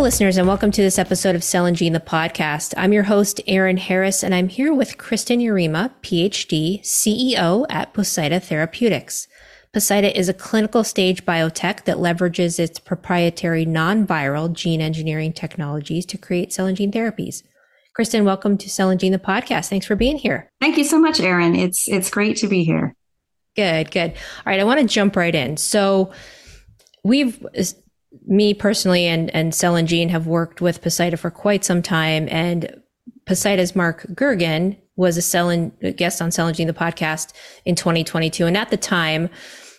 Hello, listeners, and welcome to this episode of Cell and Gene, the podcast. I'm your host, Erin Harris, and I'm here with Kristen Yarema, PhD, CEO at Poseida Therapeutics. Poseida is a clinical stage biotech that leverages its proprietary non-viral gene engineering technologies to create cell and gene therapies. Kristen, welcome to Cell and Gene, the podcast. Thanks for being here. Thank you so much, Erin. It's it's great to be here. Good, good. All right, I want to jump right in. So we've me personally and, and Cell and Gene have worked with Poseida for quite some time. And Poseida's Mark Gergen was a Cell guest on Cell and Gene, the podcast in 2022. And at the time,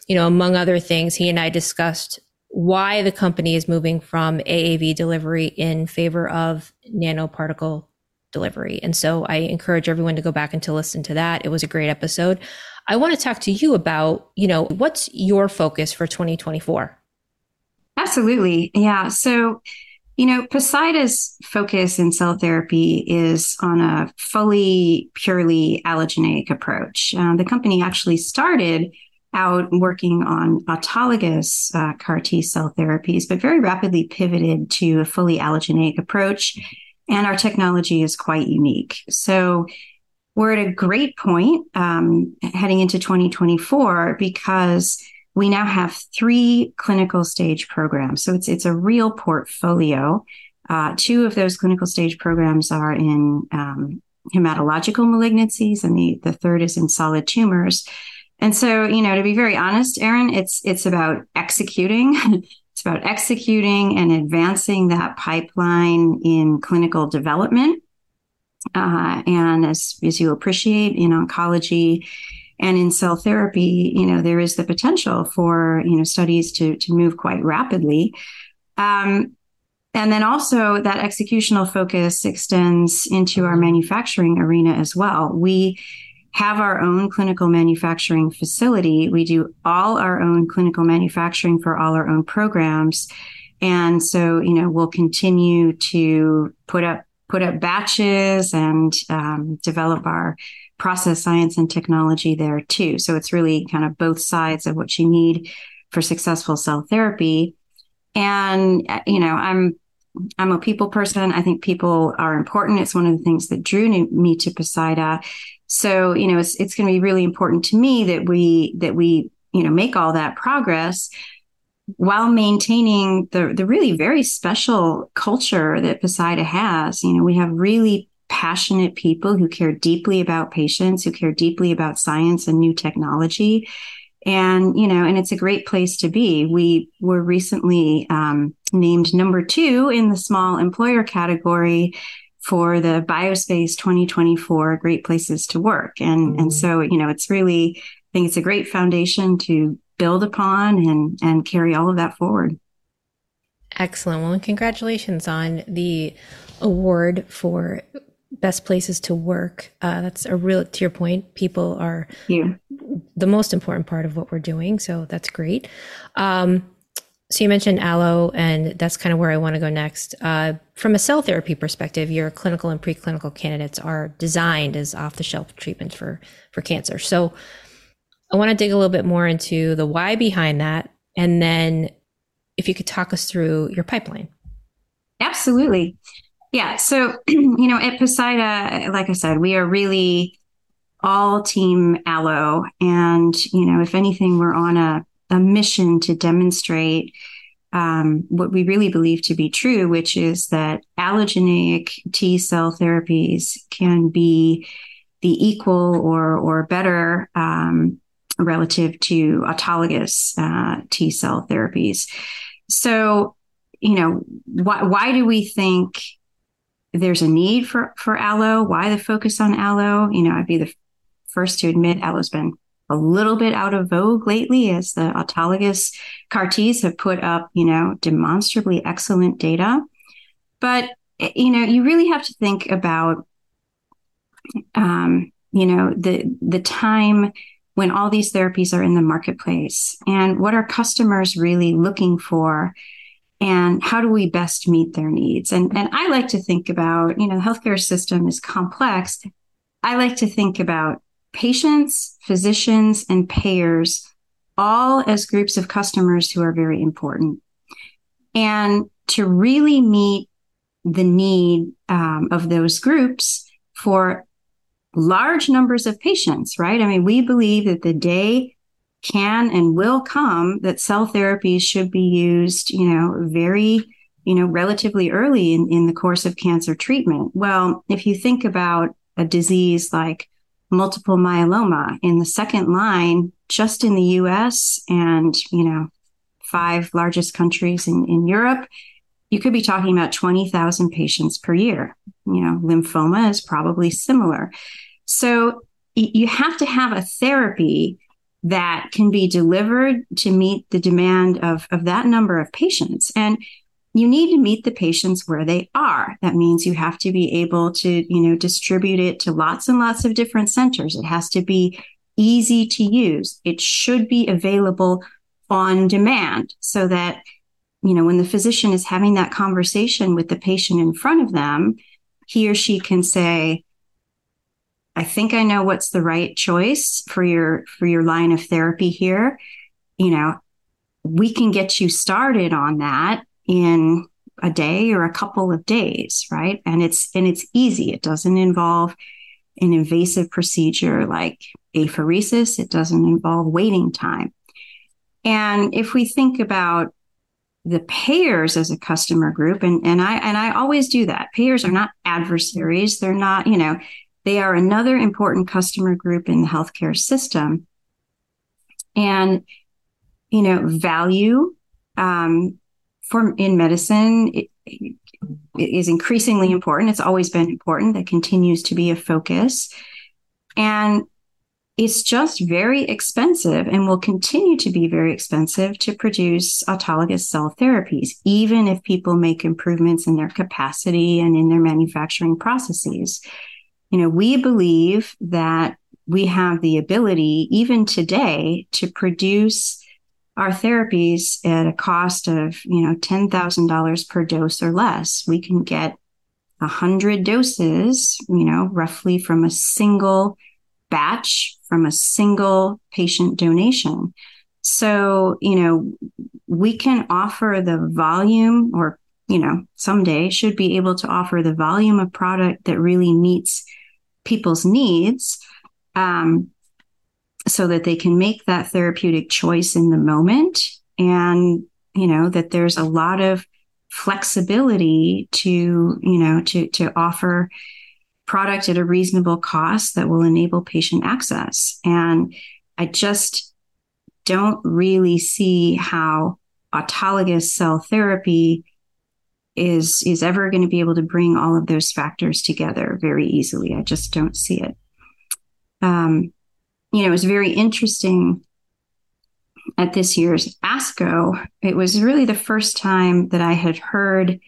you know, among other things, he and I discussed why the company is moving from AAV delivery in favor of nanoparticle delivery. And so I encourage everyone to go back and to listen to that. It was a great episode. I want to talk to you about, you know, what's your focus for 2024? Absolutely. Yeah. So, you know, Poseida's focus in cell therapy is on a fully, purely allogeneic approach. Uh, the company actually started out working on autologous uh, CAR T cell therapies, but very rapidly pivoted to a fully allogeneic approach. And our technology is quite unique. So, we're at a great point um, heading into 2024 because we now have three clinical stage programs. So it's it's a real portfolio. Uh, two of those clinical stage programs are in um, hematological malignancies, and the the third is in solid tumors. And so, you know, to be very honest, Erin, it's it's about executing. it's about executing and advancing that pipeline in clinical development. Uh, and as as you appreciate in oncology, and in cell therapy, you know, there is the potential for, you know, studies to, to move quite rapidly. Um, and then also that executional focus extends into our manufacturing arena as well. We have our own clinical manufacturing facility. We do all our own clinical manufacturing for all our own programs. And so, you know, we'll continue to put up put up batches and um, develop our process science and technology there too. So it's really kind of both sides of what you need for successful cell therapy. And uh, you know, I'm I'm a people person. I think people are important. It's one of the things that drew me to Poseida. So you know, it's it's going to be really important to me that we that we you know make all that progress while maintaining the the really very special culture that Poseida has. You know, we have really passionate people who care deeply about patients, who care deeply about science and new technology. And, you know, and it's a great place to be. We were recently um, named number two in the small employer category for the Biospace 2024 Great Places to Work. And, mm. and so, you know, it's really, I think it's a great foundation to build upon and, and carry all of that forward. Excellent. Well, and congratulations on the award for best places to work. Uh, that's a real, to your point, people are yeah. the most important part of what we're doing. So that's great. Um, so you mentioned aloe, and that's kind of where I want to go next. Uh, from a cell therapy perspective, your clinical and preclinical candidates are designed as off-the-shelf treatments for for cancer. So I want to dig a little bit more into the why behind that, and then if you could talk us through your pipeline. Absolutely. Yeah. So, you know, at Poseida, like I said, we are really all team allo. And, you know, if anything, we're on a, a mission to demonstrate um, what we really believe to be true, which is that allogeneic T cell therapies can be the equal or or better um, relative to autologous uh, T cell therapies. So, you know, why why do we think there's a need for for allo. Why the focus on allo? You know, I'd be the first to admit allo's been a little bit out of vogue lately as the autologous CAR Ts have put up, you know, demonstrably excellent data. But you know, you really have to think about, um, you know, the the time when all these therapies are in the marketplace and what are customers really looking for and how do we best meet their needs? And and i like to think about you know the healthcare system is complex. I like to think about patients physicians and payers all as groups of customers who are very important. And to really meet the need um, of those groups for large numbers of patients, right? I mean, we believe that the day can and will come that cell therapies should be used, you know, very, you know, relatively early in, in the course of cancer treatment. Well, if you think about a disease like multiple myeloma in the second line, just in the US and, you know, five largest countries in, in Europe, you could be talking about 20,000 patients per year. You know, lymphoma is probably similar. So you have to have a therapy that can be delivered to meet the demand of, of that number of patients. And you need to meet the patients where they are. That means you have to be able to, you know, distribute it to lots and lots of different centers. It has to be easy to use. It should be available on demand so that, you know, when the physician is having that conversation with the patient in front of them, he or she can say, I think I know what's the right choice for your for your line of therapy here. You know, we can get you started on that in a day or a couple of days, right? And it's and it's easy. It doesn't involve an invasive procedure like apheresis. It doesn't involve waiting time. And if we think about the payers as a customer group, and, and I and I always do that. Payers are not adversaries. They're not, you know, they are another important customer group in the healthcare system. And, you know, value um, for in medicine it, it is increasingly important. It's always been important. That continues to be a focus. And it's just very expensive and will continue to be very expensive to produce autologous cell therapies, even if people make improvements in their capacity and in their manufacturing processes you know, we believe that we have the ability, even today, to produce our therapies at a cost of, you know, $10,000 per dose or less. We can get 100 doses, you know, roughly from a single batch, from a single patient donation. So, you know, we can offer the volume or, you know, someday should be able to offer the volume of product that really meets people's needs um, so that they can make that therapeutic choice in the moment. And you know that there's a lot of flexibility to you know to to offer product at a reasonable cost that will enable patient access. And i just don't really see how autologous cell therapy is is ever going to be able to bring all of those factors together very easily. I just don't see it. Um, you know, it was very interesting at this year's ASCO. It was really the first time that I had heard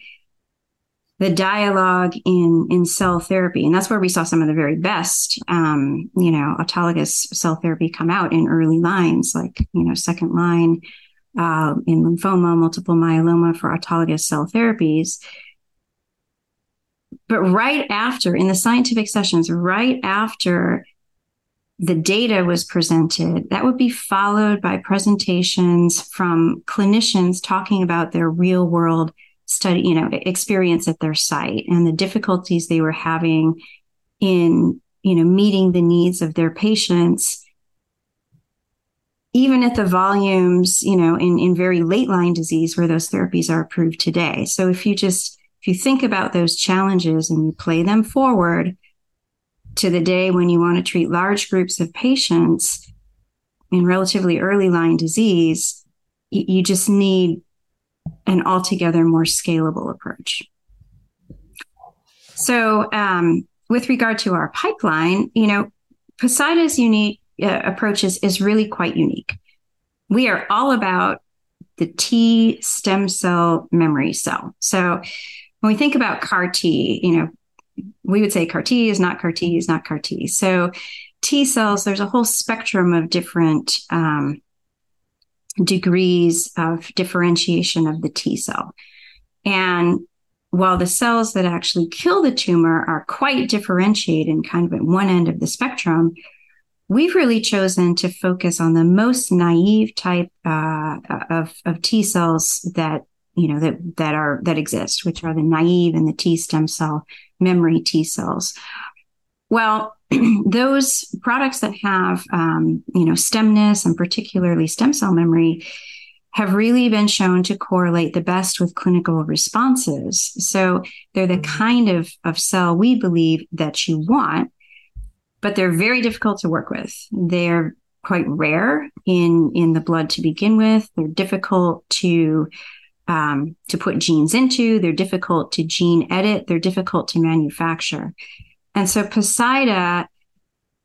the dialogue in in cell therapy, and that's where we saw some of the very best, um, you know, autologous cell therapy come out in early lines, like you know, second line uh, in lymphoma, multiple myeloma for autologous cell therapies. But right after, in the scientific sessions, right after the data was presented, that would be followed by presentations from clinicians talking about their real world study, you know, experience at their site and the difficulties they were having in, you know, meeting the needs of their patients even at the volumes, you know, in, in very late line disease where those therapies are approved today. So if you just, if you think about those challenges and you play them forward to the day when you want to treat large groups of patients in relatively early line disease, you, just need an altogether more scalable approach. So, um, with regard to our pipeline, you know, Poseida's unique uh, approach is, is really quite unique. We are all about the T stem cell memory cell. So when we think about CAR T, you know, we would say CAR T is not CAR T is not CAR T. So T cells, there's a whole spectrum of different um, degrees of differentiation of the T cell. And while the cells that actually kill the tumor are quite differentiated and kind of at one end of the spectrum, we've really chosen to focus on the most naive type uh, of, of T cells that you know that that are that exist, which are the naive and the T stem cell memory T cells. Well, those products that have um, you know stemness and particularly stem cell memory have really been shown to correlate the best with clinical responses. So they're the mm-hmm. kind of, of cell we believe that you want, but they're very difficult to work with. They're quite rare in, in the blood to begin with. They're difficult to um, to put genes into. They're difficult to gene edit. They're difficult to manufacture. And so Poseida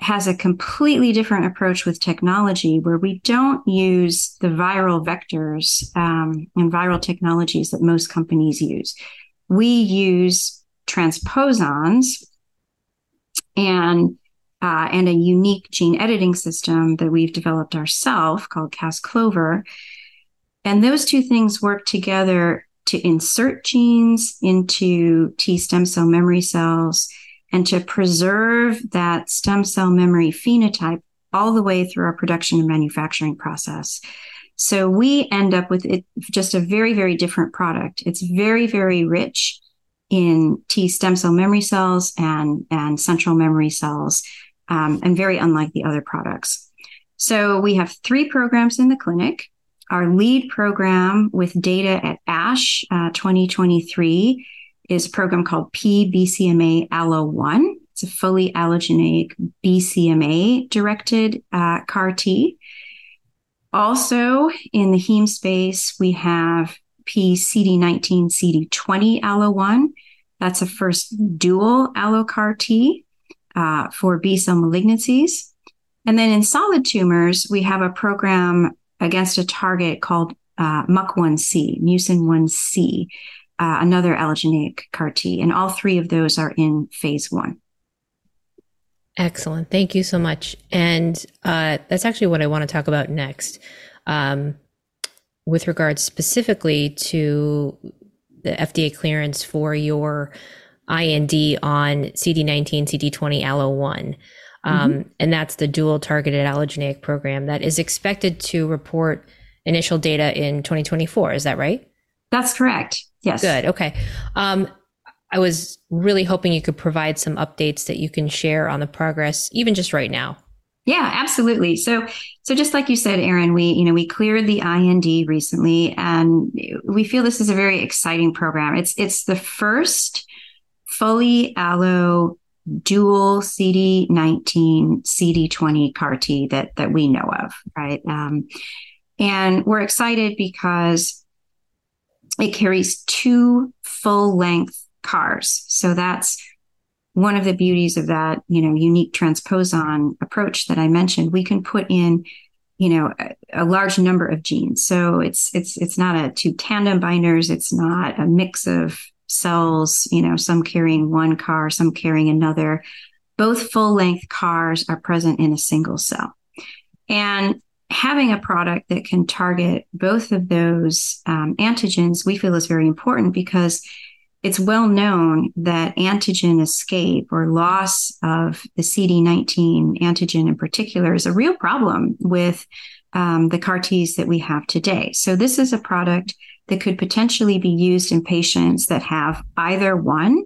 has a completely different approach with technology where we don't use the viral vectors um, and viral technologies that most companies use. We use transposons and uh, and a unique gene editing system that we've developed ourselves called Cas-CLOVER. And those two things work together to insert genes into T stem cell memory cells and to preserve that stem cell memory phenotype all the way through our production and manufacturing process. So we end up with it just a very, very different product. It's very, very rich in T stem cell memory cells and, and central memory cells, um, and very unlike the other products. So we have three programs in the clinic. Our lead program with data at ASH uh, 2023 is a program called PBCMA Allo 1. It's a fully allogeneic BCMA directed uh, CAR T. Also in the heme space, we have PCD19 CD20 Allo 1. That's a first dual allo CAR T uh, for B cell malignancies. And then in solid tumors, we have a program against a target called uh, MUC1C, mucin 1C uh, another allogeneic CAR T. And all three of those are in phase one. Excellent. Thank you so much. And uh, that's actually what I want to talk about next. Um, with regards specifically to the FDA clearance for your IND on CD19, CD20, Allo1. Um, mm-hmm. And that's the dual targeted allogeneic program that is expected to report initial data in 2024. Is that right? That's correct. Yes. Good. Okay. Um, I was really hoping you could provide some updates that you can share on the progress, even just right now. Yeah, absolutely. So, so just like you said, Erin, we you know we cleared the IND recently, and we feel this is a very exciting program. It's it's the first fully allo dual CD19 CD20 CAR T that that we know of, right? Um, and we're excited because it carries two full length CARs. So that's one of the beauties of that, you know, unique transposon approach that I mentioned. We can put in, you know, a, a large number of genes. So it's it's it's not a two tandem binders. It's not a mix of cells, you know, some carrying one CAR, some carrying another. Both full length CARs are present in a single cell. And having a product that can target both of those um, antigens, we feel is very important because it's well known that antigen escape or loss of the CD19 antigen in particular is a real problem with um, the CAR Ts that we have today. So, this is a product that could potentially be used in patients that have either one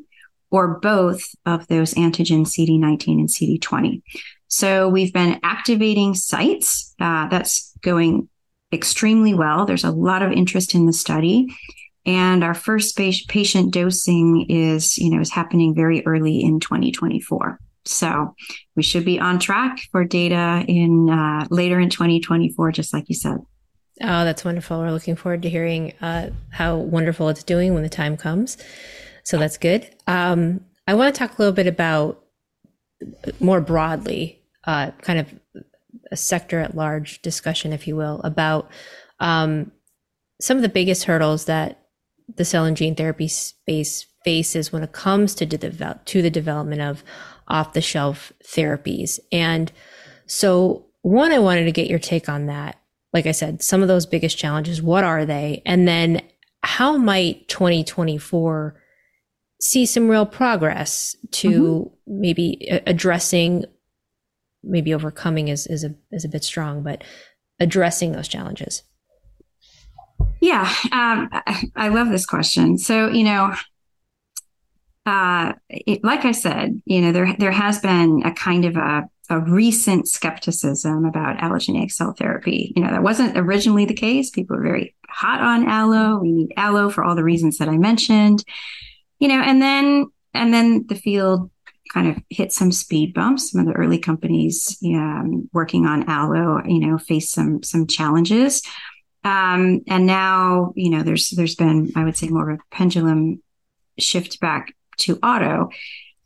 or both of those antigens, CD19 and CD20. So we've been activating sites. Uh, that's going extremely well. There's a lot of interest in the study. And our first patient dosing is, you know, is happening very early in 2024. So we should be on track for data in uh, later in 2024, just like you said. Oh, that's wonderful. We're looking forward to hearing uh, how wonderful it's doing when the time comes. So that's good. Um, I want to talk a little bit about more broadly uh, kind of a sector at large discussion, if you will, about um, some of the biggest hurdles that the cell and gene therapy space faces when it comes to, de- to the development of off the shelf therapies. And so, one, I wanted to get your take on that. Like I said, some of those biggest challenges, what are they? And then, how might 2024 see some real progress to mm-hmm. maybe addressing maybe overcoming is, is a is a bit strong, but addressing those challenges. Yeah, um, I love this question. So, you know, uh, it, like I said, you know, there there has been a kind of a, a recent skepticism about allogeneic cell therapy. You know, that wasn't originally the case. People were very hot on allo. We need allo for all the reasons that I mentioned. You know, and then and then the field kind of hit some speed bumps. Some of the early companies um, working on allo, you know, faced some some challenges. Um, and now, you know, there's there's been, I would say, more of a pendulum shift back to auto.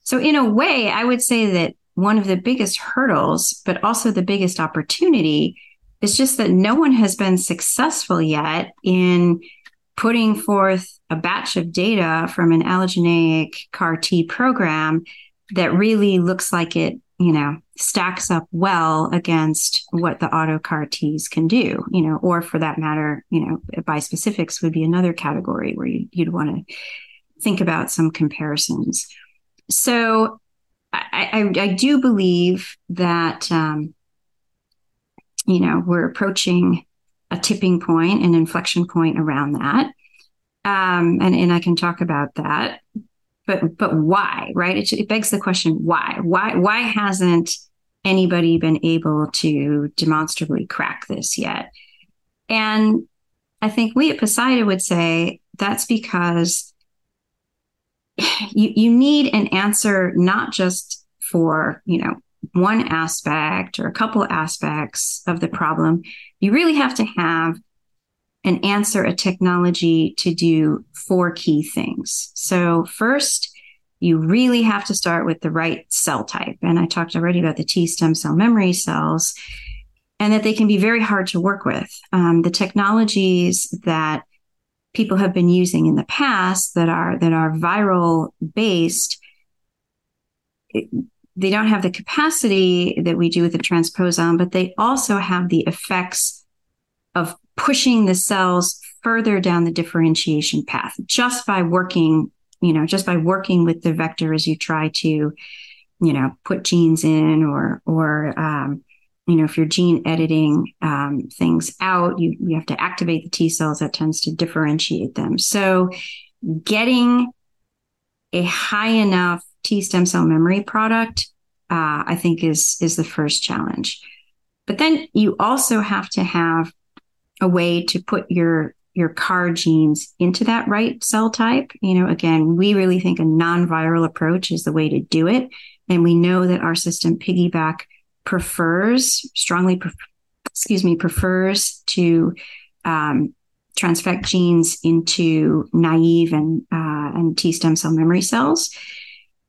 So, in a way, I would say that one of the biggest hurdles, but also the biggest opportunity, is just that no one has been successful yet in putting forth a batch of data from an allogeneic CAR T program that really looks like it, you know, stacks up well against what the auto CAR Ts can do, you know, or for that matter, you know, bispecifics would be another category where you, would want to think about some comparisons. So I, I, I do believe that, um, you know, we're approaching a tipping point, an inflection point around that. Um, and, and I can talk about that. But but why, right? It, it begs the question why? Why why hasn't anybody been able to demonstrably crack this yet? And I think we at Poseida would say that's because you, you need an answer not just for, you know, one aspect or a couple aspects of the problem. You really have to have an answer, a technology to do four key things. So, first, you really have to start with the right cell type. And I talked already about the T stem cell memory cells and that they can be very hard to work with. Um, the technologies that people have been using in the past that are that are viral based they don't have the capacity that we do with the transposon but they also have the effects of pushing the cells further down the differentiation path just by working you know just by working with the vector as you try to you know put genes in or or um, you know, if you're gene editing um, things out, you, you have to activate the T cells that tends to differentiate them. So getting a high enough T stem cell memory product, uh, I think is, is the first challenge. But then you also have to have a way to put your your CAR genes into that right cell type. You know, again, we really think a non-viral approach is the way to do it. And we know that our system piggyback prefers strongly, pre- excuse me, prefers to um, transfect genes into naive and uh, and T stem cell memory cells.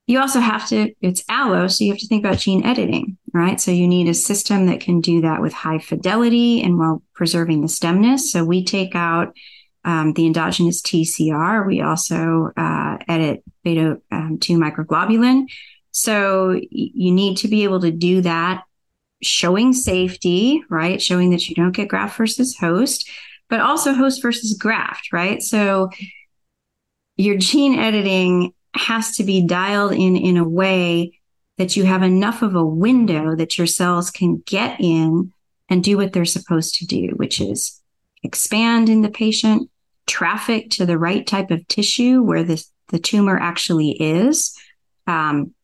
You also have to, it's allo, so you have to think about gene editing, right? So you need a system that can do that with high fidelity and while preserving the stemness. So we take out um, the endogenous TCR. We also uh, edit beta um, 2 microglobulin. So you need to be able to do that showing safety, right? Showing that you don't get graft versus host, but also host versus graft, right? So your gene editing has to be dialed in in a way that you have enough of a window that your cells can get in and do what they're supposed to do, which is expand in the patient, traffic to the right type of tissue where the, the tumor actually is, um,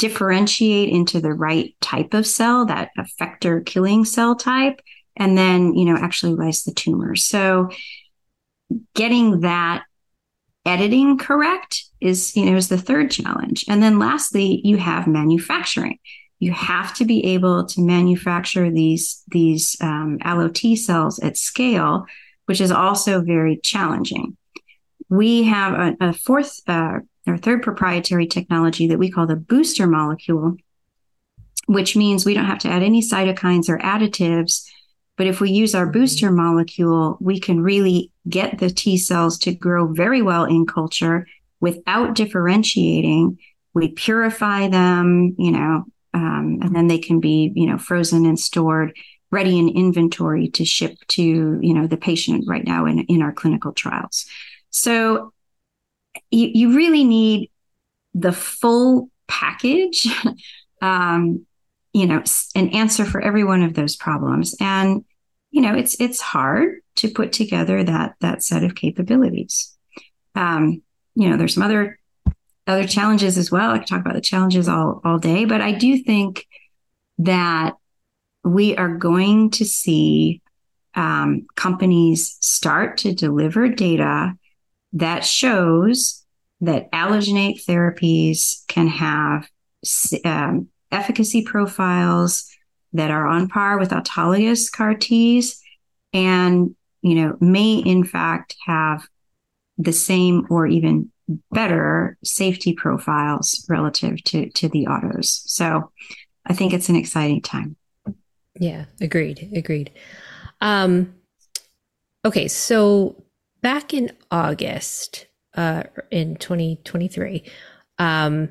differentiate into the right type of cell, that effector killing cell type, and then, you know, actually lyse the tumor. So getting that editing correct is, you know, is the third challenge. And then lastly, you have manufacturing. You have to be able to manufacture these, these um, allo T cells at scale, which is also very challenging. We have a, a fourth uh, our third proprietary technology that we call the booster molecule, which means we don't have to add any cytokines or additives. But if we use our booster molecule, we can really get the T cells to grow very well in culture without differentiating. We purify them, you know, um, and then they can be, you know, frozen and stored, ready in inventory to ship to, you know, the patient right now in, in our clinical trials. So you, you really need the full package, um, you know, an answer for every one of those problems. And you know, it's it's hard to put together that that set of capabilities. Um, you know, there's some other other challenges as well. I could talk about the challenges all all day, but I do think that we are going to see um, companies start to deliver data that shows that allogeneic therapies can have um, efficacy profiles that are on par with autologous CAR Ts and you know may in fact have the same or even better safety profiles relative to to the autos. So I think it's an exciting time. Yeah, agreed. Agreed. Um okay, so back in August uh in 2023 um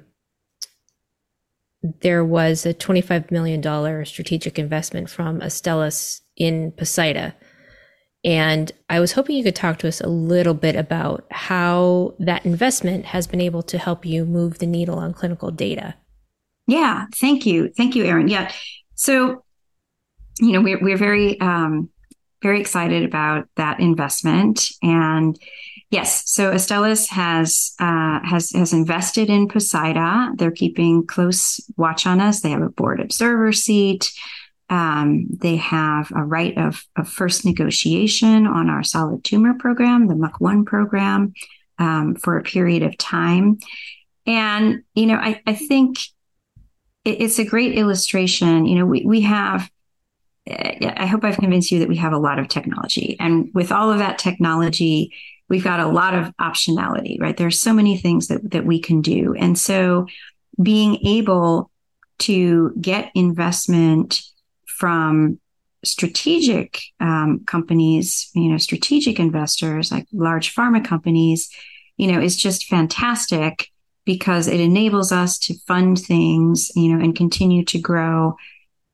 there was a $25 million strategic investment from Astellas in Poseida. And I was hoping you could talk to us a little bit about how that investment has been able to help you move the needle on clinical data. Yeah, thank you. Thank you, Erin. Yeah. So, you know, we're, we're very, um, very excited about that investment. And yes, so Astellas has uh, has has invested in Poseida. They're keeping close watch on us. They have a board observer seat. Um, they have a right of, of first negotiation on our solid tumor program, the MUC1 program, um, for a period of time. And, you know, I, I think it's a great illustration. You know, we, we have, I hope I've convinced you that we have a lot of technology. And with all of that technology, we've got a lot of optionality, right? There's so many things that, that we can do. And so being able to get investment from strategic um, companies, you know, strategic investors like large pharma companies, you know, is just fantastic because it enables us to fund things, you know, and continue to grow,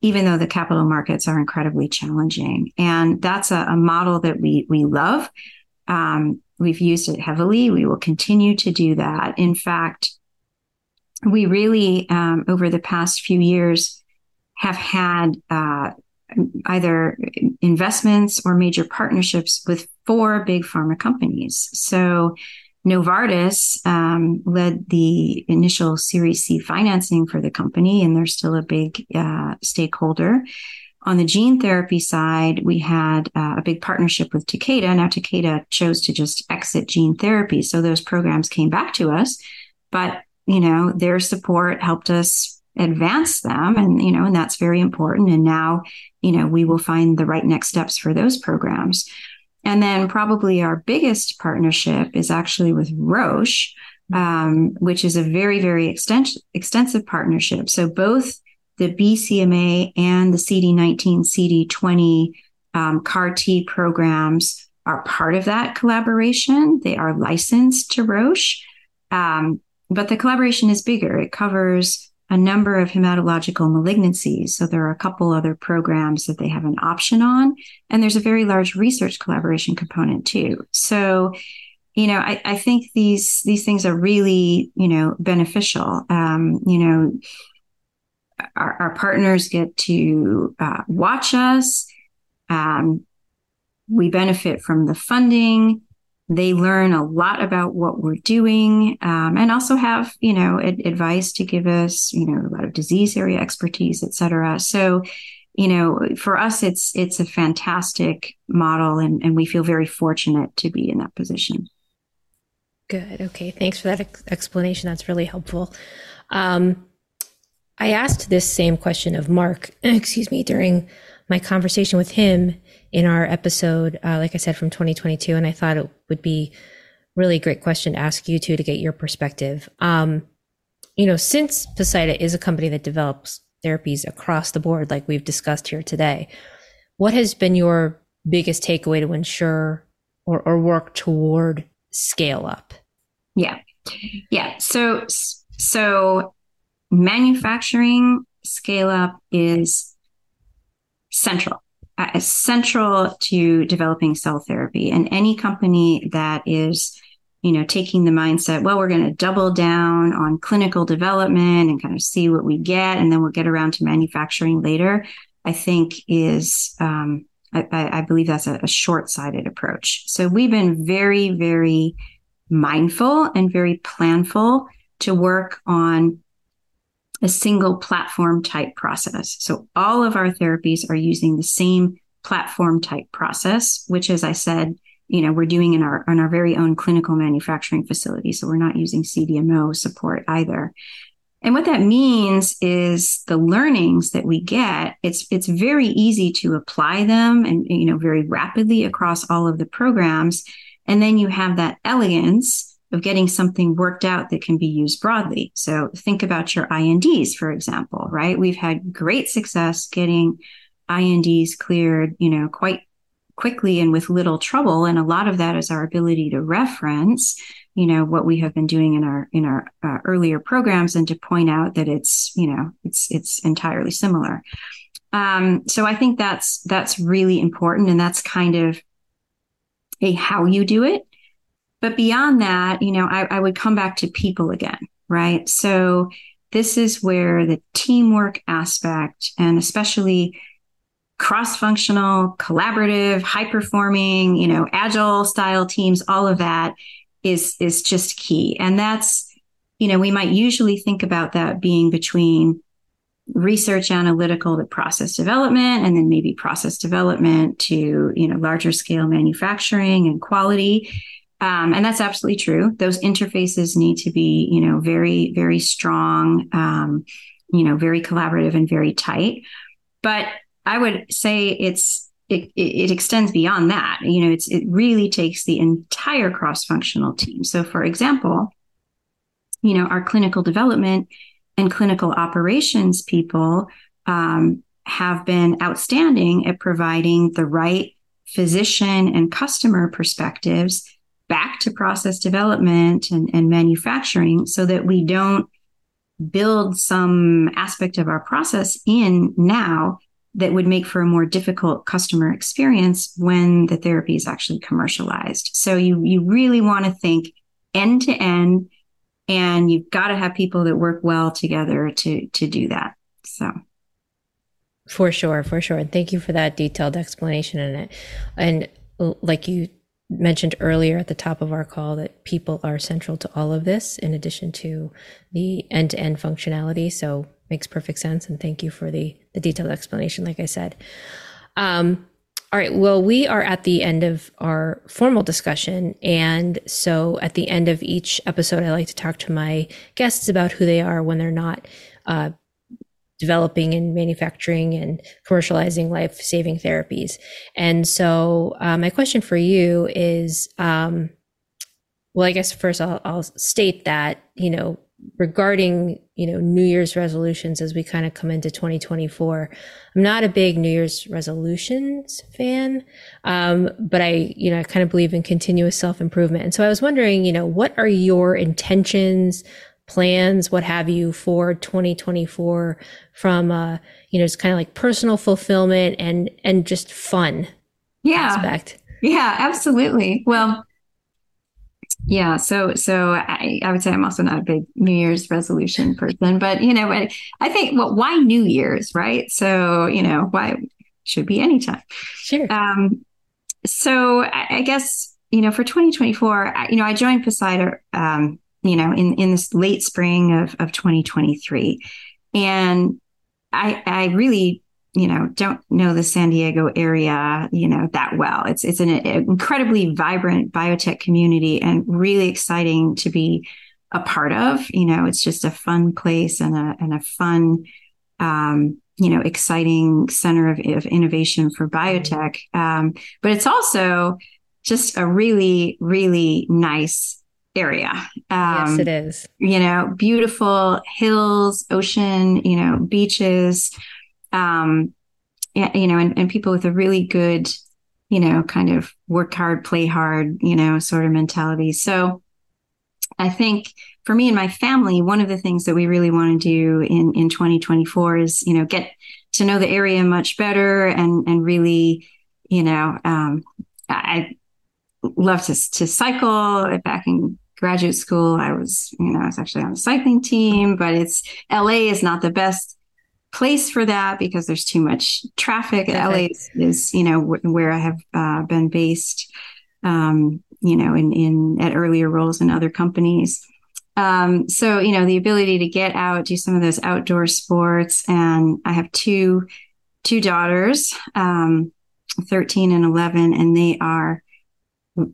even though the capital markets are incredibly challenging. And that's a, a model that we we love. Um, we've used it heavily. We will continue to do that. In fact, we really um, over the past few years have had uh, either investments or major partnerships with four big pharma companies. So Novartis um, led the initial Series C financing for the company, and they're still a big uh, stakeholder. On the gene therapy side, we had uh, a big partnership with Takeda. Now, Takeda chose to just exit gene therapy, so those programs came back to us. But you know, their support helped us advance them and you know and that's very important and now you know we will find the right next steps for those programs and then probably our biggest partnership is actually with roche um, which is a very very extensive extensive partnership. So both the bcma and the cd19 cd20 um, car t programs are part of that collaboration. They are licensed to roche um, but the collaboration is bigger. It covers a number of hematological malignancies. So there are a couple other programs that they have an option on. And there's a very large research collaboration component too. So, you know, I, I think these these things are really, you know, beneficial. Um, you know, our, our partners get to uh, watch us. Um, we benefit from the funding they learn a lot about what we're doing um, and also have you know ad- advice to give us you know a lot of disease area expertise et cetera. So you know for us it's it's a fantastic model and, and we feel very fortunate to be in that position. Good. Okay. Thanks for that ex- explanation. That's really helpful. Um, i asked this same question of mark excuse me during my conversation with him in our episode, uh, like I said, from 2022. And I thought it would be really a great question to ask you too to get your perspective. Um, you know, since Poseida is a company that develops therapies across the board, like we've discussed here today, what has been your biggest takeaway to ensure or, or work toward scale up? Yeah. Yeah. So, so manufacturing scale up is central uh, central to developing cell therapy. And any company that is, you know, taking the mindset, well, we're going to double down on clinical development and kind of see what we get, and then we'll get around to manufacturing later. I think is um, I, I believe that's a, a short sighted approach. So we've been very, very mindful and very planful to work on a single platform type process. So all of our therapies are using the same platform type process, which, as I said, you know, we're doing in our in our very own clinical manufacturing facility. So we're not using CDMO support either. And what that means is the learnings that we get, it's it's very easy to apply them and you know very rapidly across all of the programs. And then you have that elegance of getting something worked out that can be used broadly. So think about your INDs, for example, right? We've had great success getting INDs cleared, you know, quite quickly and with little trouble. And a lot of that is our ability to reference, you know, what we have been doing in our in our uh, earlier programs and to point out that it's, you know, it's it's entirely similar. Um, so I think that's that's really important, and that's kind of a how you do it. But beyond that, you know, I, I would come back to people again, right? So this is where the teamwork aspect and especially cross-functional, collaborative, high-performing, you know, agile style teams, all of that is is just key. And that's, you know, we might usually think about that being between research analytical to process development and then maybe process development to, you know, larger scale manufacturing and quality. Um, and that's absolutely true. Those interfaces need to be, you know, very, very strong, um, you know, very collaborative and very tight. But I would say it's it, it, extends beyond that. You know, it's it really takes the entire cross-functional team. So, for example, you know, our clinical development and clinical operations people um, have been outstanding at providing the right physician and customer perspectives back to process development and, and manufacturing so that we don't build some aspect of our process in now that would make for a more difficult customer experience when the therapy is actually commercialized. So you you really want to think end to end and you've got to have people that work well together to to do that. So for sure, for sure. And thank you for that detailed explanation in it. And like you mentioned earlier at the top of our call that people are central to all of this in addition to the end-to-end functionality. So makes perfect sense. And thank you for the, the detailed explanation, like I said. Um, all right. Well, we are at the end of our formal discussion. And so at the end of each episode, I like to talk to my guests about who they are when they're not uh, developing and manufacturing and commercializing life saving therapies. And so uh, my question for you is um, well, I guess first I'll, I'll state that, you know, regarding you know new year's resolutions as we kind of come into 2024 i'm not a big new year's resolutions fan um, but i you know i kind of believe in continuous self-improvement and so i was wondering you know what are your intentions plans what have you for 2024 from uh you know just kind of like personal fulfillment and and just fun yeah aspect yeah absolutely well yeah, so so I, I would say I'm also not a big New Year's resolution person, but you know, I, I think well, why New Year's, right? So you know, why should be anytime. Sure. Um, so I, I guess you know for 2024, I, you know, I joined Poseida, um, you know, in in this late spring of of 2023, and I I really you know don't know the San Diego area you know that well. It's it's an incredibly vibrant biotech community and really exciting to be a part of. You know, it's just a fun place and a and a fun um, you know exciting center of, of innovation for biotech. Um, but it's also just a really really nice area. Um, yes, it is. You know, beautiful hills, ocean, you know, beaches um, you know, and, and people with a really good, you know, kind of work hard, play hard, you know, sort of mentality. So I think for me and my family, one of the things that we really want to do in, in 2024 is, you know, get to know the area much better and, and really, you know, um, I love to, to cycle back in graduate school. I was, you know, I was actually on the cycling team, but it's LA is not the best place for that because there's too much traffic. Perfect. LA is, you know, w- where I have uh, been based, um, you know, in, in at earlier roles in other companies. Um, so, you know, the ability to get out, do some of those outdoor sports. And I have two, two daughters, um, 13 and 11, and they are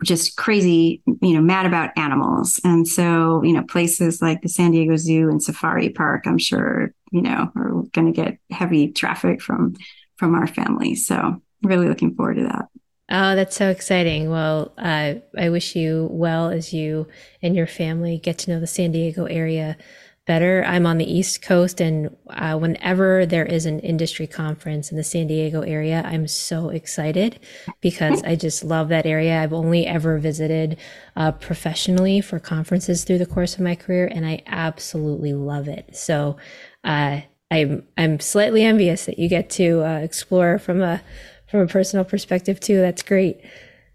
just crazy, you know, mad about animals. And so, you know, places like the San Diego Zoo and Safari Park, I'm sure, you know, are going to get heavy traffic from from our family. So, really looking forward to that. Oh, that's so exciting. Well, uh, I wish you well as you and your family get to know the San Diego area better. I'm on the East Coast, and uh, whenever there is an industry conference in the San Diego area, I'm so excited because I just love that area. I've only ever visited uh, professionally for conferences through the course of my career, and I absolutely love it. So uh, I'm I'm slightly envious that you get to uh, explore from a from a personal perspective too. That's great.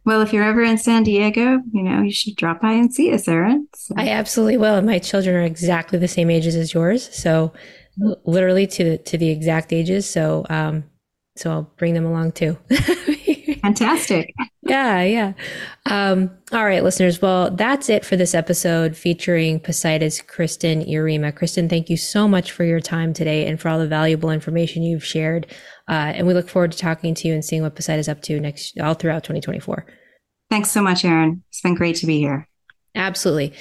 Well, if you're ever in San Diego, you know, you should drop by and see us, Erin. So. I absolutely will. And my children are exactly the same ages as yours. So literally to the, to the exact ages. So, um, so I'll bring them along too. Fantastic. yeah, yeah. Um, all right, listeners. Well, that's it for this episode featuring Poseida's Kristin Yarema. Kristin, thank you so much for your time today and for all the valuable information you've shared. Uh, and we look forward to talking to you and seeing what Poseida's up to next all throughout 2024. Thanks so much, Erin. It's been great to be here. Absolutely.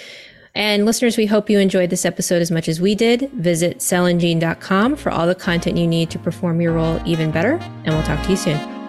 And listeners, we hope you enjoyed this episode as much as we did. Visit cellandgene.com for all the content you need to perform your role even better. And we'll talk to you soon.